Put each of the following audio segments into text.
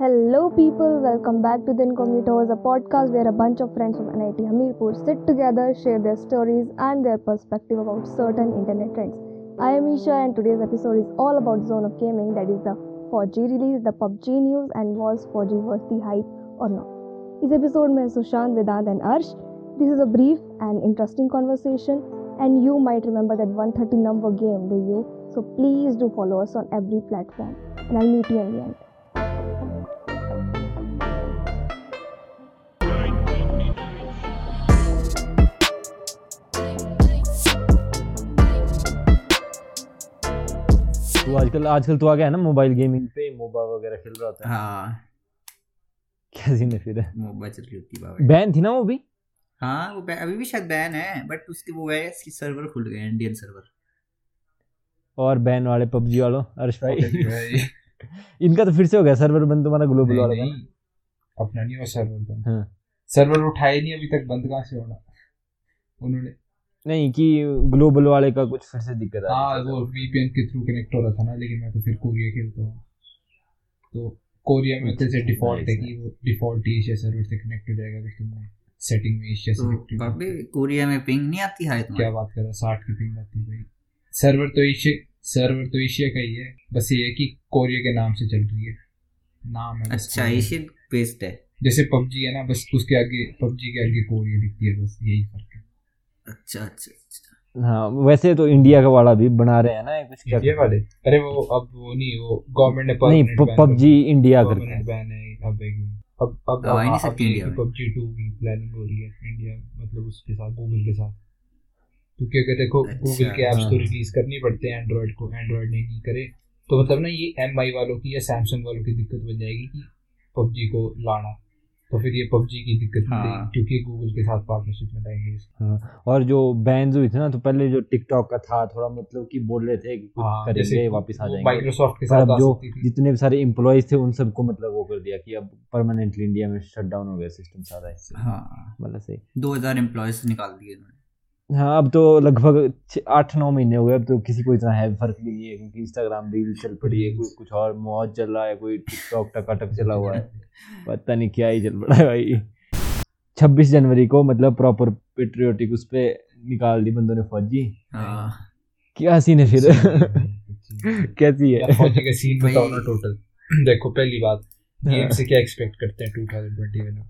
Hello, people. Welcome back to the Incognitos, a podcast where a bunch of friends from NIT Hamirpur sit together, share their stories and their perspective about certain internet trends. I am Isha, and today's episode is all about Zone of Gaming, that is the 4G release, the PUBG news, and was 4G worth the hype or not. इस episode में Sushant Vedant and Arsh this is a brief and interesting conversation and you might remember that 130 number game do you so please do follow us on every platform and i'll meet you in the end तू आजकल आजकल तो आ गया है ना mobile gaming पे MOBA वगैरह खेल रहा था हाँ। क्या सीन है फिर? मोबा चल रही होती बाबा। बैन थी ना वो भी? हाँ वो अभी भी शायद बैन है बट उसके वो है इसकी सर्वर खुल गए इंडियन सर्वर और बैन वाले पबजी वालों अर्श भाई। इनका तो फिर से हो गया सर्वर बंद तुम्हारा ग्लोबल वाला नहीं, अपना नहीं हुआ सर्वर बंद। हाँ। सर्वर उठाए नहीं अभी तक बंद कहाँ से होना? उन्होंने नहीं कि ग्लोबल वाले का कुछ फिर से दिक्कत आ हाँ वो वीपीएन के थ्रू कनेक्ट हो रहा था ना लेकिन मैं तो फिर कोरिया खेलता हूँ। तो कोरिया में जैसे डिफ़ॉल्ट है कि वो डिफ़ॉल्ट एशिया सर्वर से कनेक्ट हो जाएगा अगर तुमने सेटिंग में एशिया तो सेलेक्ट बाबे कोरिया में पिंग नहीं आती है क्या बात कर रहा साठ की पिंग आती है भाई। सर्वर तो एशिया सर्वर तो एशिया का ही है। बस ये है कि कोरिया के नाम से चल रही है। नाम है अच्छा। एशियन बेस्ड है। जैसे पबजी है ना बस उसके आगे पबजी के आगे कोरिया दिखती है बस यही फ़र्क है। अच्छा अच्छा अच्छा। हाँ वैसे तो इंडिया का वाला भी बना रहे हैं ना कुछ क्या इंडिया वाले? अरे वो अब वो नहीं वो गवर्नमेंट ने नहीं पबजी इंडिया कर- करके। Ban है अब एक अब अब आ नहीं सकती इंडिया में। पबजी टू की प्लानिंग हो रही है इंडिया मतलब उसके साथ गूगल के साथ। क्योंकि अगर देखो अच्छा, गूगल के ऐप्स हाँ। तो रिलीज़ करनी पड़ते हैं एंड्रॉइड को एंड्रॉइड ने नहीं करे। तो मतलब ना ये एम आई वालों की या सैमसंग वालों की दिक्कत बन जाएगी कि पबजी को लाना। तो फिर ये पबजी की दिक्कत हाँ। क्योंकि गूगल के साथ पार्टनरशिप में लाएँगे हाँ। और जो बैन हुई थी ना तो पहले जो टिकटॉक का था थोड़ा मतलब कि बोल रहे थे कि कुछ हाँ, करेंगे वापस आ जाएँगे। माइक्रोसॉफ्ट के साथ जो जितने भी सारे इम्प्लॉयज थे उन सबको मतलब वो कर दिया कि अब परमानेंटली इंडिया में शट डाउन हो गया सिस्टम सारा। इससे हाँ। मतलब सही। दो हज़ार एम्प्लॉयज़ निकाल दिए उन्होंने हाँ अब तो लगभग आठ नौ महीने हो गए अब तो किसी को इतना है फ़र्क भी नहीं है क्योंकि इंस्टाग्राम रील चल पड़ी है कोई कुछ और मौज चल रहा है कोई टिकटॉक टकाटक चला हुआ है। पता नहीं क्या ही चल पड़ा है भाई। छब्बीस जनवरी को मतलब प्रॉपर पेट्रियोटिक उस पे निकाल दी बंदों ने फौजी। हाँ। क्या सीन है फिर? कैसी है? फौजी का सीन बताओ ना टोटल देखो पहली बात गेम हाँ। से क्या एक्सपेक्ट करते हैं 2021 में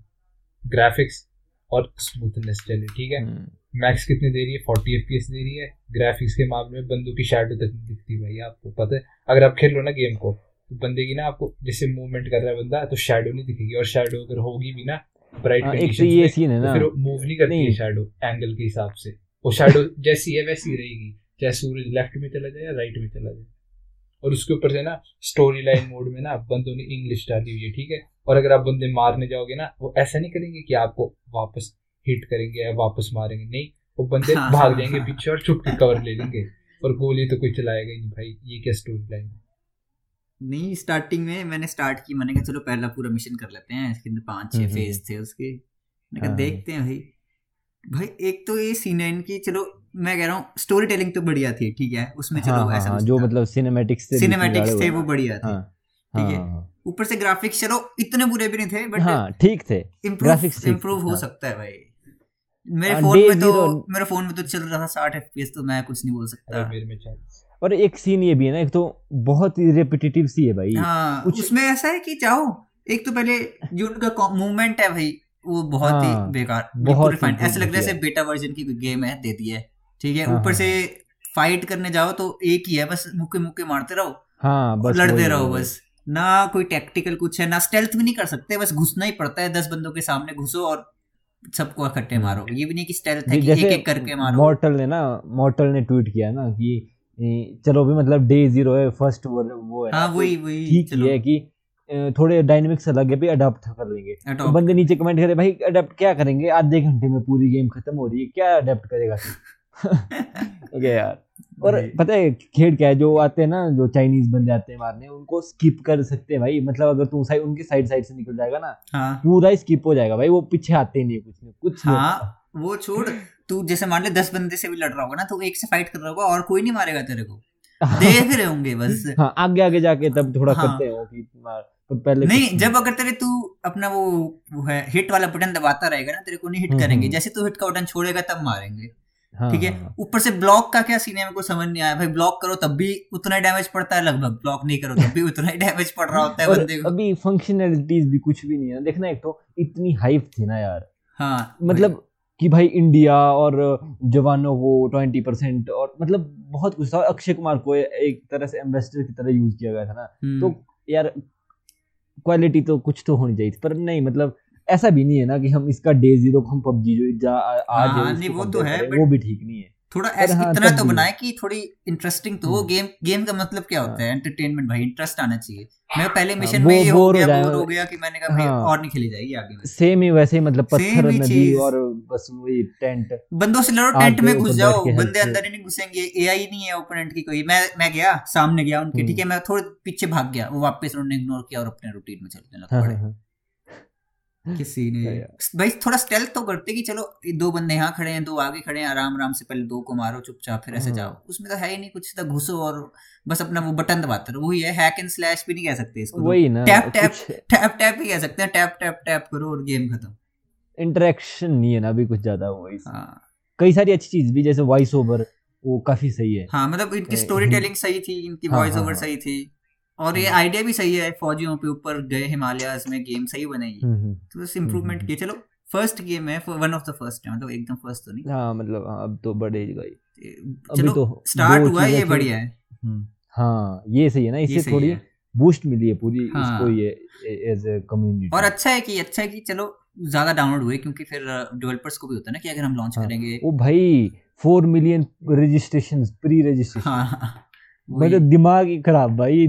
ग्राफिक्स और स्मूथनेस चले ठीक है? हम्म, मैक्स कितने दे रही है? 40 एफपीएस दे रही है। ग्राफिक्स के मामले में बंदों की शैडो तक नहीं दिखती भाई आपको पता है। अगर आप खेल लो ना गेम को तो बंदे की ना आपको जैसे मूवमेंट कर रहा है बंदा तो शैडो नहीं दिखेगी। और शैडो अगर होगी भी ना ब्राइट हाँ, एक तो ये सीन है ना। फिर मूव नहीं करती है शैडो एंगल के हिसाब से। वो शैडो जैसी है वैसी रहेगी। चाहे सूरज लेफ़्ट में चला जाए या राइट में चला जाए। और उसके ऊपर से ना स्टोरी लाइन मोड में ना बंदों ने इंग्लिश डाली हुई है ठीक है? और अगर आप बंदे मारने जाओगे ना वो ऐसा नहीं करेंगे कि आपको वापस हिट करेंगे या वापस मारेंगे। नहीं वो बंदे हाँ, भाग जाएँगे हाँ। पीछे और छुप के कवर ले लेंगे। और गोली तो कोई चलाएगा ही नहीं भाई। ये क्या स्टोरी लाइन है? नहीं स्टार्टिंग में मैंने स्टार्ट की। मैंने कहा चलो पहला पूरा मिशन कर लेते हैं। इसके अंदर पाँच हम्म, छह फ़ेज़ थे उसके। मैंने कहा हाँ। देखते हैं भाई। भाई एक तो ये सीन है इनकी। चलो मैं कह रहा हूँ स्टोरी टेलिंग तो बढ़िया थी। ठीक है उसमें चलो हाँ, हाँ, ऐसा हाँ, जो मतलब सिनेमैटिक्स थे सिनेमैटिक्स थे वो बढ़िया थे। हाँ ठीक है? ऊपर से ग्राफिक्स चलो इतने बुरे भी नहीं थे बट ठीक थे। इम्प्रूव इम्प्रूव हाँ। सकता है भाई। मेरे हाँ, फ़ोन में तो मेरे फ़ोन में तो चल रहा था साठ एफ़ तो मैं कुछ नहीं बोल सकता। मेरे में चल और एक सीन ये भी है ना एक तो बहुत ही रेपिटेटिव सी है भाई। हाँ कुछ- उसमें ऐसा है कि चाहो एक तो पहले जो उनका मूवमेंट है भाई वो बहुत हाँ, ही बेकार बहुत ही। ऐसा लग रहा है बेटा वर्जन की कोई गेम है दे दी है ठीक है? हाँ, ऊपर हाँ, से फाइट करने जाओ तो एक ही है बस मुक्के मुक्के मारते रहो हाँ बस लड़ते रहो बस। ना कोई टैक्टिकल कुछ है ना स्टेल्थ भी नहीं कर सकते बस घुसना ही पड़ता है दस बंदों के सामने घुसो और सबको इकट्ठे मारो। ये भी नहीं कि स्टेल्थ है कि एक एक करके मारो। मॉर्टल ने ना मॉर्टल ने ट्वीट किया ना कि चलो भी मतलब डे ज़ीरो है फ़र्स्ट वो वो है। हाँ तो वही वही ठीक चलो। है कि थोड़े डायनेमिक्स अलग है भी अडॉप्ट कर लेंगे। तो बंदे नीचे कमेंट करे भाई अडॉप्ट क्या करेंगे? आधे घंटे में पूरी गेम खत्म हो रही है क्या अडेप्ट करेगा ओके यार। और पता है खेड क्या है जो आते हैं ना जो चाइनीज़ बंदे आते हैं मारने उनको स्किप कर सकते हैं भाई। मतलब अगर तू साइड उनकी साइड साइड से निकल जाएगा ना हाँ। पूरा स्किप हो जाएगा भाई। वो पीछे आते नहीं है कुछ नहीं कुछ हाँ वो छोड़ तू जैसे मान ले दस बंदे से भी लड़ रहा होगा ना तो एक से फाइट कर रहा होगा और कोई नहीं मारेगा तेरे को। देख रहे होंगे बस। हाँ आगे आगे जाके तब थोड़ा हाँ। करते हो कि मार पर पहले नहीं जब अगर तेरे तू अपना वो, वो है हिट वाला बटन दबाता रहेगा ना तेरे को नहीं हिट हम्म, करेंगे। हम्म। जैसे तू हिट का बटन छोड़ेगा तब मारेंगे। ठीक है? हाँ, हाँ। ऊपर से ब्लॉक का क्या सीन है? मेरे को समझ नहीं आया। भाई ब्लॉक करो तब भी उतना ही डैमेज पड़ता है लगभग। ब्लॉक नहीं करो तब भी उतना ही डैमेज पड़ रहा होता है बंदे को। अभी फंक्शनैलिटीज भी कुछ भी नहीं है। देखना एक तो इतनी हाइप थी ना यार। हाँ मतलब कि भाई इंडिया और जवानों को ट्वेंटी परसेंट और मतलब बहुत कुछ था। अक्षय कुमार को एक तरह से एम्बेसडर की तरह यूज़ किया गया था ना। हम्म, तो यार क्वालिटी तो कुछ तो होनी चाहिए पर नहीं मतलब ऐसा भी नहीं है ना कि हम इसका डे ज़ीरो को हम पबजी जो आज हाँ, नहीं, वो तो है, वो भी ठीक नहीं है। थोड़ा ऐसा हाँ, इतना तो बनाए कि थोड़ी इंटरेस्टिंग तो हो हम्म। गेम गेम का मतलब क्या होता है एंटरटेनमेंट भाई इंटरेस्ट आना चाहिए। मैं पहले हाँ, मिशन वो में ये हो हो गया बोर हो गया कि मैंने कहा हाँ। और नहीं खेली जाएगी आगे सेम ही वैसे ही मतलब पत्थर नदी और बस वही टेंट बंदों से लड़ो टेंट में घुस जाओ बंदे अंदर ही नहीं घुसेंगे एआई नहीं है ओपोनेंट की कोई। मैं मैं गया सामने गया उनके हम्म। ठीक है मैं थोड़े पीछे भाग गया वो वापस उन्होंने इग्नोर किया और अपने रूटीन में चलने लग हाँ, पड़े। हाँ, हाँ। किसी ने भाई थोड़ा स्टेल्थ तो करते कि चलो दो बंदे यहाँ खड़े हैं दो आगे खड़े हैं आराम आराम से पहले दो को मारो चुपचाप फिर ऐसे हाँ। जाओ। उसमें तो है ही नहीं कुछ तो घुसो और बस अपना वो बटन दबाते रहो। वही है हैक एंड स्लैश भी नहीं कह सकते इसको वही ना टैप टैप टैप टैप ही कह सकते हैं। टैप टैप टैप करो और गेम खत्म। इंटरेक्शन नहीं है ना अभी कुछ ज़्यादा वही हाँ। कई सारी अच्छी चीज़ भी जैसे वॉइस ओवर वो काफ़ी सही है। हाँ मतलब इनकी स्टोरी टेलिंग सही थी इनकी वॉइस हाँ, ओवर। सही थी। और ये हम्म। आइडिया भी सही है फौजियों पे ऊपर गए हिमालयाज में गेम सही बनेगी हम्म, हम्म। तो बस इम्प्रूवमेंट हम्म, किए चलो फ़र्स्ट गेम है वन ऑफ़ द फ़र्स्ट है मतलब एकदम फ़र्स्ट तो नहीं। हाँ मतलब हाँ, अब तो बढ़े गई अभी चलो तो स्टार्ट हुआ है, ये बढ़िया है। हम्म, हाँ ये सही है ना इससे थोड़ी बूस्ट मिली है पूरी हाँ। इसको ये एज ए कम्युनिटी और अच्छा है कि अच्छा है कि चलो ज़्यादा डाउनलोड हुए क्योंकि फिर डेवलपर्स को भी होता है ना कि अगर हम लॉन्च हाँ। करेंगे। ओ भाई four million registration pre registration हाँ मतलब दिमाग ही खराब भाई।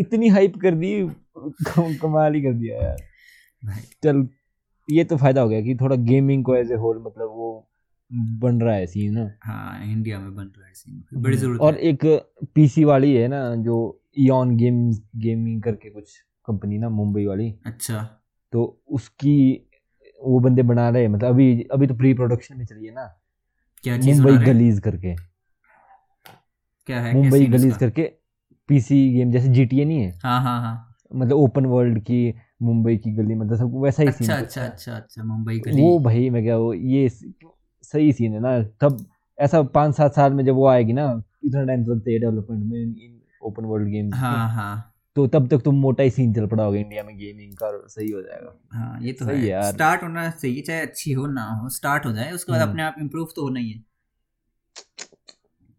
इतनी हाइप कर दी कमाल ही कर दिया यार। चल ये तो फ़ायदा हो गया कि थोड़ा गेमिंग को एज ए होल मतलब वो बन रहा है सीन ना? हाँ इंडिया में बन रहा है सीन बड़ी ज़रूरत और एक पीसी वाली है ना जो इयन गेम्स गेमिंग करके कुछ कंपनी ना मुंबई वाली। अच्छा। तो उसकी वो बंदे बना रहे हैं मतलब अभी अभी तो प्री प्रोडक्शन में चली है ना। क्या मुंबई हैं? गलीज करके। क्या है? मुंबई गलीज करके पीसी गेम जैसे जीटीए नहीं है? हाँ हाँ हाँ। मतलब ओपन वर्ल्ड की मुंबई की गली मतलब सब वैसा ही अच्छा, सीन अच्छा अच्छा अच्छा अच्छा मुंबई गली। वो भाई मैं क्या वो ये सही सीन है ना। तब ऐसा पाँच सात साल में जब वो आएगी ना इतना टाइम तो लगता है डेवलपमेंट में इन ओपन वर्ल्ड गेम्स हाँ हाँ। तो तब तक तुम मोटा ही सीन चल पड़ा होगा इंडिया में गेमिंग का सही हो जाएगा। हाँ ये तो सही है। यार। स्टार्ट होना चाहिए चाहे अच्छी हो ना हो स्टार्ट हो जाए उसके बाद हम्म। अपने आप इम्प्रूव तो होना ही है।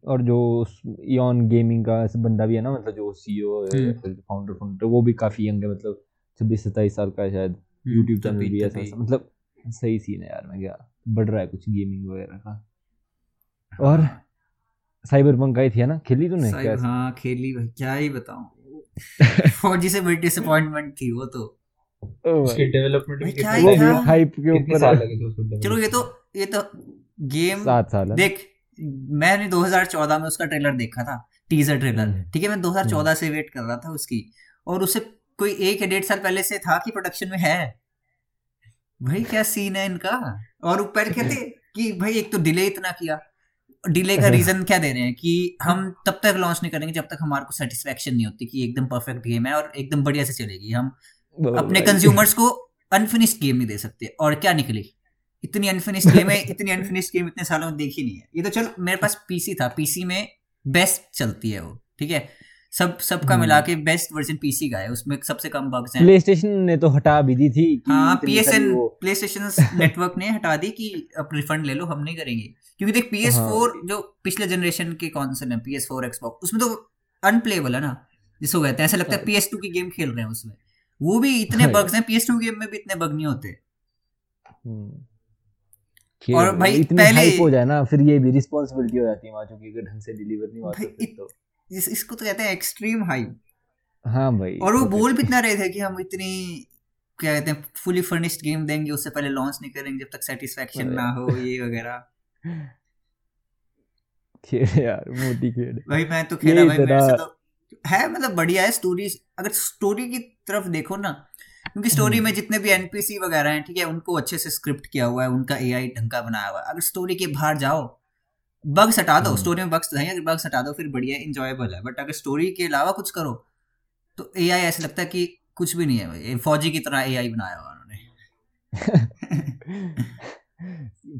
और जो इयन गेमिंग का ऐसा बंदा भी है ना मतलब जो सीईओ है हम्म। फाउंडर फाउंडर वो भी काफ़ी यंग है मतलब छब्बीस सत्ताईस साल का शायद हम्म, यूट्यूब चैनल भी ऐसा मतलब सही सीन है यार मैं क्या बढ़ रहा है कुछ गेमिंग वगैरह का। और हाँ, साइबर पंक आई थी ना? खेली तूने क्या हाँ खेली भाई क्या ही बताऊँ। फौजी से बड़ी डिसअपॉइंटमेंट थी वो तो। उसके डेवलपमेंट में क्या वो हाइप के ऊपर साल लगे थे उसको चलो ये तो ये तो गेम सात साल है। देख मैंने 2014 में उसका ट्रेलर देखा था टीजर ट्रेलर हम्म। ठीक है मैं 2014 से वेट कर रहा था उसकी। और उसे कोई एक या डेढ़ साल पहले से था कि प्रोडक्शन में है। भाई क्या सीन है इनका? और ऊपर कहते कि भाई एक तो डिले इतना किया। डिले का रीजन क्या दे रहे हैं कि हम तब तक लॉन्च नहीं करेंगे जब तक हमारे को सेटिस्फेक्शन नहीं होती कि एकदम परफेक्ट गेम है और एकदम बढ़िया से चलेगी। हम अपने कंज्यूमर्स को अनफिनिश्ड गेम नहीं दे सकते। और क्या निकली इतनी अनफिनिश्ड गेम है इतनी अनफिनिश्ड गेम इतने सालों में देखी नहीं है। ये तो चलो मेरे पास पीसी था। पीसी में बेस्ट चलती है वो ठीक है? सब सबका। मिला के बेस्ट वर्जन पीसी का है। उसमें सबसे कम बग्स हैं। प्लेस्टेशन ने तो हटा भी दी थी हाँ पीएसएन सारी वो- प्ले स्टेशन नेटवर्क ने हटा दी कि अब रिफंड ले लो हम नहीं करेंगे। क्योंकि देख पी एस फोर जो पिछले जनरेशन के कौन है पी एस फोर एक्सबॉक्स उसमें तो अनप्लेबल है ना? जिसको कहते हैं ऐसा लगता है पी एस टू की गेम खेल रहे हैं उसमें। वो भी इतने हाँ। बग्स हैं पी एस टू गेम में भी इतने बग नहीं होते। हम्म। और भाई इतनी पहले- हो जाए ना फिर ये भी रिस्पॉन्सिबिलिटी हो जाती है वहाँ चूँकि अगर ढंग से डिलीवर नहीं हुआ तो तो। इस, इसको तो कहते हैं एक्सट्रीम हाई हाँ भाई और वो तो बोल भी इतना रहे थे कि हम इतनी क्या कहते हैं फुली फर्निश्ड गेम देंगे उससे पहले लॉन्च नहीं करेंगे जब तक सेटिस्फेक्शन ना हो ये वगैरह। खेल यार मोटी खेल। भाई मैं तो खेला भाई मेरे से तो है मतलब बढ़िया है स्टोरी अगर स्टोरी की तरफ़ देखो ना क्योंकि स्टोरी हम्म। में जितने भी एनपीसी वगैरह हैं ठीक है उनको अच्छे से स्क्रिप्ट किया हुआ है उनका एआई ढंग का बनाया हुआ है अगर स्टोरी के बाहर जाओ बग्स हटा दो हम्म। स्टोरी में बग्स तो है अगर बग्स हटा दो फिर बढ़िया इंजॉयबल है बट अगर स्टोरी के अलावा कुछ करो तो एआई ऐसा लगता है कि कुछ भी नहीं है भाई फौजी की तरह एआई बनाया हुआ उन्होंने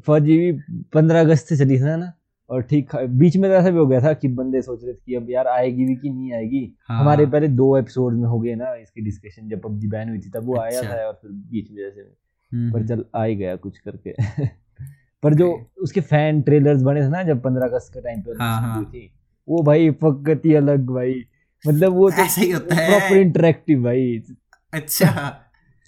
फौजी भी पंद्रह अगस्त से चली थी ना और ठीक बीच में तो ऐसा भी हो गया था कि बंदे सोच रहे थे कि अब यार आएगी भी कि नहीं आएगी हाँ। हमारे पहले दो एपिसोड में हो गए ना इसकी डिस्कशन जब पबजी बैन हुई थी तब वो अच्छा। आया। था और फिर बीच में जैसे हम्म, पर चल आ ही गया कुछ करके पर जो उसके फ़ैन ट्रेलर्स बने थे ना जब पंद्रह अगस्त के टाइम पे हाँ, हाँ। थी वो भाई फकत ही अलग भाई मतलब वो ऐसा ही होता है। प्रॉपर इंटरेक्टिव भाई अच्छा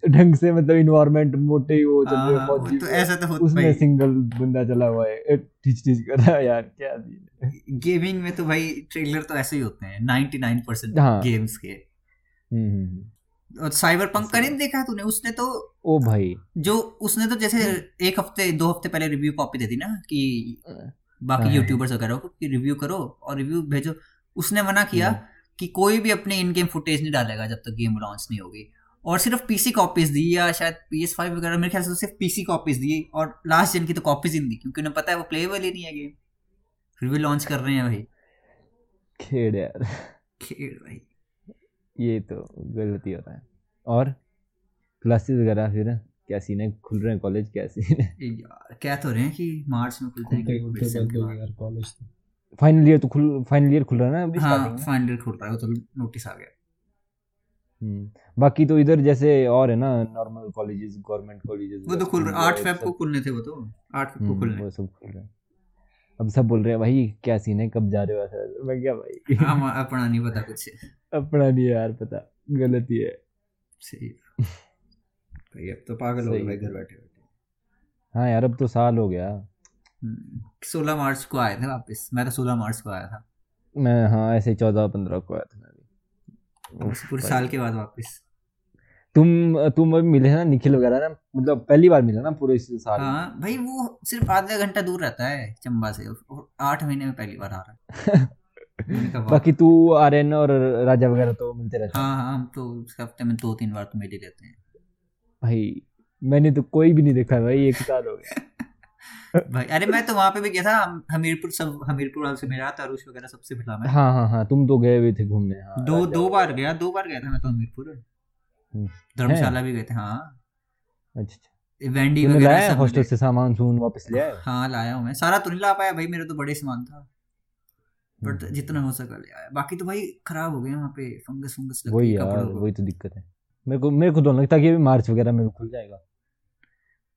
ढंग से मतलब इन्वायरमेंट मोटे ही वो चल हाँ, रहे हाँ, फौजी तो ऐसा तो होता उसमें सिंगल बंदा चला हुआ है टिच टिच कर रहा है यार क्या सीन है? गेमिंग में तो भाई ट्रेलर तो ऐसे ही होते हैं 99% परसेंट हाँ। गेम्स के। हम्म, हम्म, हम्म। और साइबर पंक का नहीं देखा तूने? उसने तो ओ भाई। जो उसने तो जैसे एक हफ़्ते दो हफ़्ते पहले रिव्यू कॉपी दे दी ना कि बाकी हाँ। यूट्यूबर्स वगैरह को कि रिव्यू करो और रिव्यू भेजो। उसने मना किया हम्म। कि कोई भी अपने इन गेम फुटेज नहीं डालेगा जब तक गेम लॉन्च नहीं होगी। और सिर्फ़ पीसी कॉपीज दी या शायद पी एस फाइव वगैरह मेरे ख्याल से सिर्फ़ पीसी कॉपीज दी। और लास्ट जन की तो कॉपीज ही नहीं दी क्योंकि उन्हें पता है वो प्लेएबल ही नहीं है गेम फिर भी लॉन्च कर रहे हैं भाई। खेड़ यार। खेड़ भाई। ये तो गलती हो रहा है। और क्लासेस वगैरह फिर क्या सीन है? खुल रहे हैं कॉलेज क्या सीन है? यार कह तो रहे हैं कि मार्च में खुलते हैं तो। फाइनल ईयर तो खुल फाइनल ईयर खुल रहा है ना अभी हाँ फाइनल खुल रहा है वो तो नोटिस आ गया। बाकी तो इधर जैसे और है ना नॉर्मल कॉलेजेस गवर्नमेंट कॉलेजेस वो तो खुल रहा आठ फेब को खुलने थे वो तो। आठ फेब को खुलने। वो सब खुल रहे हैं। अब सब बोल रहे हैं भाई क्या सीन है? कब जा रहे हो ऐसा? मैं क्या भाई? हाँ अपना नहीं पता कुछ। अपना नहीं यार पता। गलती है सही भाई अब तो पागल हो गए है। घर बैठे बैठे। हाँ यार अब तो साल हो गया। सोलह मार्च को आए थे वापस। मैं तो सोलह मार्च को आया था। मैं हाँ ऐसे चौदह पंद्रह को आया था। पूरे साल के बाद वापस। तुम तुम अभी मिले ना निखिल वगैरह ना? मतलब पहली बार मिला ना पूरे इस साल? हाँ भाई वो सिर्फ़ आधा घंटा दूर रहता है चंबा से आठ महीने में पहली बार आ रहा है। बाकी तू आर्यन और राजा वगैरह तो मिलते रहते हाँ हाँ। हम तो हफ़्ते में दो तीन बार तो मिल ही लेते हैं। भाई मैंने तो कोई भी नहीं देखा भाई एक साल हो गया। भाई अरे मैं तो वहाँ पे भी गया था हमीरपुर सब हमीरपुर वाले से मिला था अरुष वगैरह सबसे मिला मैं। हाँ हाँ हाँ तुम तो गए हुए थे घूमने हाँ दो दो। बार गया दो बार गया था मैं तो हमीरपुर। हम्म। धर्मशाला भी गए थे हाँ। अच्छा अच्छा। वेंडी वगैरह लाया हॉस्टल से सामान सुन वापस ले आए? हाँ लाया हूँ मैं। सारा तो नहीं ला पाया भाई मेरा तो बड़े सामान था। But hmm. जितना हो सका ले आया। बाकी तो भाई खराब हो गए वहाँ पे फंगस फंगस लग वही यार कपड़ों को। वही तो दिक्कत है। मेरे को मेरे को तो लगता है कि अभी मार्च वगैरह में खुल जाएगा।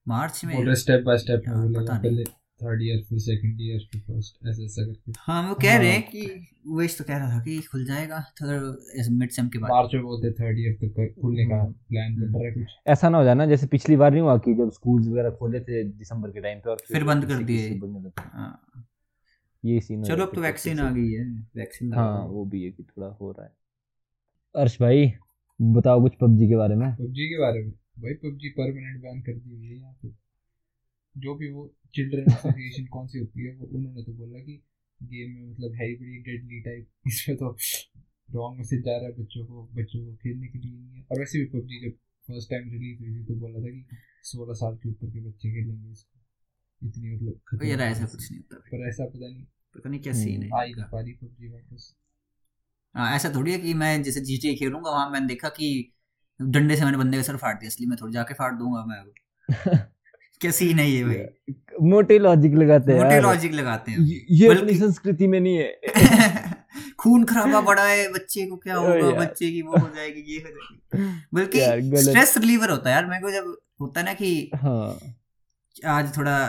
मार्च में बोल रहे स्टेप बाय स्टेप पता नहीं। पहले थर्ड ईयर फिर सेकंड ईयर फिर फ़र्स्ट ऐसे ऐसा करके हाँ वो कह रहे हैं हाँ। कि वेश तो कह रहा था कि खुल जाएगा थर्ड मिड सेम के बाद मार्च में बोलते थर्ड ईयर तक खुलने का हम्म। प्लान बन रहा है कुछ ऐसा ना हो जाए ना जैसे पिछली बार नहीं हुआ कि जब स्कूल्स वगैरह खोले थे दिसंबर के टाइम पे और फिर बंद कर दिए। लगे। हाँ। ये सीन चलो अब तो वैक्सीन आ गई है वैक्सीन हाँ वो भी है कि थोड़ा हो रहा है अर्श भाई बताओ कुछ पबजी के बारे में पबजी के बारे में भाई पबजी परमानेंट बैन कर दी हुई है यहाँ पे। जो भी वो चिल्ड्रन एसोसिएशन कौन सी होती है वो उन्होंने तो बोला कि गेम में मतलब है ही बड़ी डेडली टाइप इसमें तो रॉन्ग मैसेज जा रहा है बच्चों को बच्चों को खेलने के लिए नहीं है। और वैसे भी पबजी जब फ़र्स्ट टाइम रिलीज़ हुई थी तो बोला था कि सोलह साल के ऊपर के बच्चे खेलेंगे इसको। इतनी मतलब यार ऐसा कुछ नहीं होता पर ऐसा पता नहीं। पता नहीं क्या हम्म, सीन है आ ही पा रही पबजी वापस। हाँ ऐसा थोड़ी है कि मैं जैसे जीटी खेलूँगा वहाँ मैंने देखा कि डंडे से मैंने बंदे का सर फाड़ दिया इसलिए मैं थोड़ी जाके फाड़ दूँगा मैं क्या सीन है ये भाई? मोटे लॉजिक लगाते हैं मोटे लॉजिक लगाते हैं। ये अपनी संस्कृति में नहीं है। खून खराबा बड़ा है बच्चे को क्या होगा? बच्चे की वो हो जाएगी ये हो जाएगी। बल्कि स्ट्रेस रिलीवर होता है यार। मेरे को जब होता है ना कि हाँ। आज थोड़ा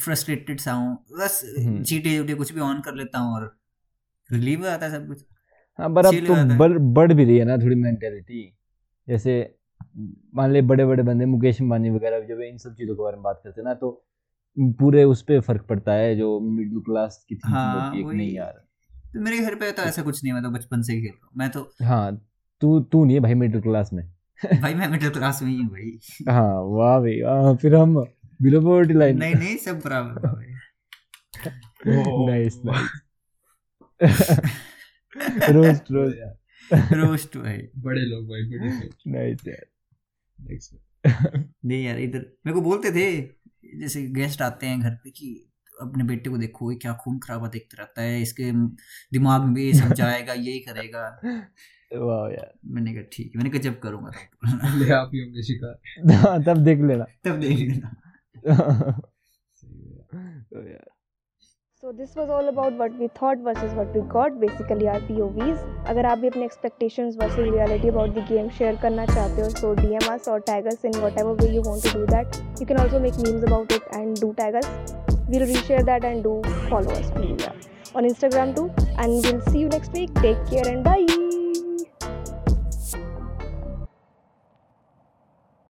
फ्रस्ट्रेटेड सा हूँ बस चीटे उटे कुछ भी ऑन कर लेता हूँ और रिलीव जाता है सब कुछ। हाँ पर अब तो बढ़ भी रही है ना थोड़ी मेंटेलिटी जैसे मान ले बड़े बड़े बंदे मुकेश अंबानी वगैरह जब इन सब चीज़ों के बारे में बात करते हैं ना तो पूरे उस पे फ़र्क पड़ता है जो मिडिल क्लास की हाँ, है नहीं यार। तो मेरे घर पे तो ऐसा कुछ नहीं मैं तो बचपन से ही खेल रहा हूँ। मैं तो हाँ तू तू नहीं है भाई मिडिल क्लास में। भाई मैं मिडिल क्लास में ही हूँ भाई। हाँ वाह भाई हाँ फिर हम बिलो पॉवर्टी लाइन नहीं नहीं सब बराबर भाई। नाइस नाइस रोस्ट रोस्ट यार, रोस्ट भाई बड़े लोग भाई बड़े नाइस यार नेक्स्ट नहीं यार इधर मेरे को बोलते थे जैसे गेस्ट आते हैं घर पे कि अपने बेटे को देखो ये क्या खून खराबा देखता रहता है इसके दिमाग में भी ये सब जाएगा यही करेगा। वाह यार। मैंने कहा ठीक है। मैंने कहा जब करूँगा ले आप ही होंगे शिकार। हाँ, तब देख लेना। तब देख लेना। तो यार। So this was all about what we thought versus what we got, basically our POVs. अगर आप भी अपने expectations versus reality about the game share करना चाहते हो, so DM us or tag us in whatever way you want to do that. You can also make memes about it and do tag us. We'll reshare that and do follow us please yeah. on Instagram too. And we'll see you next week. Take care and bye.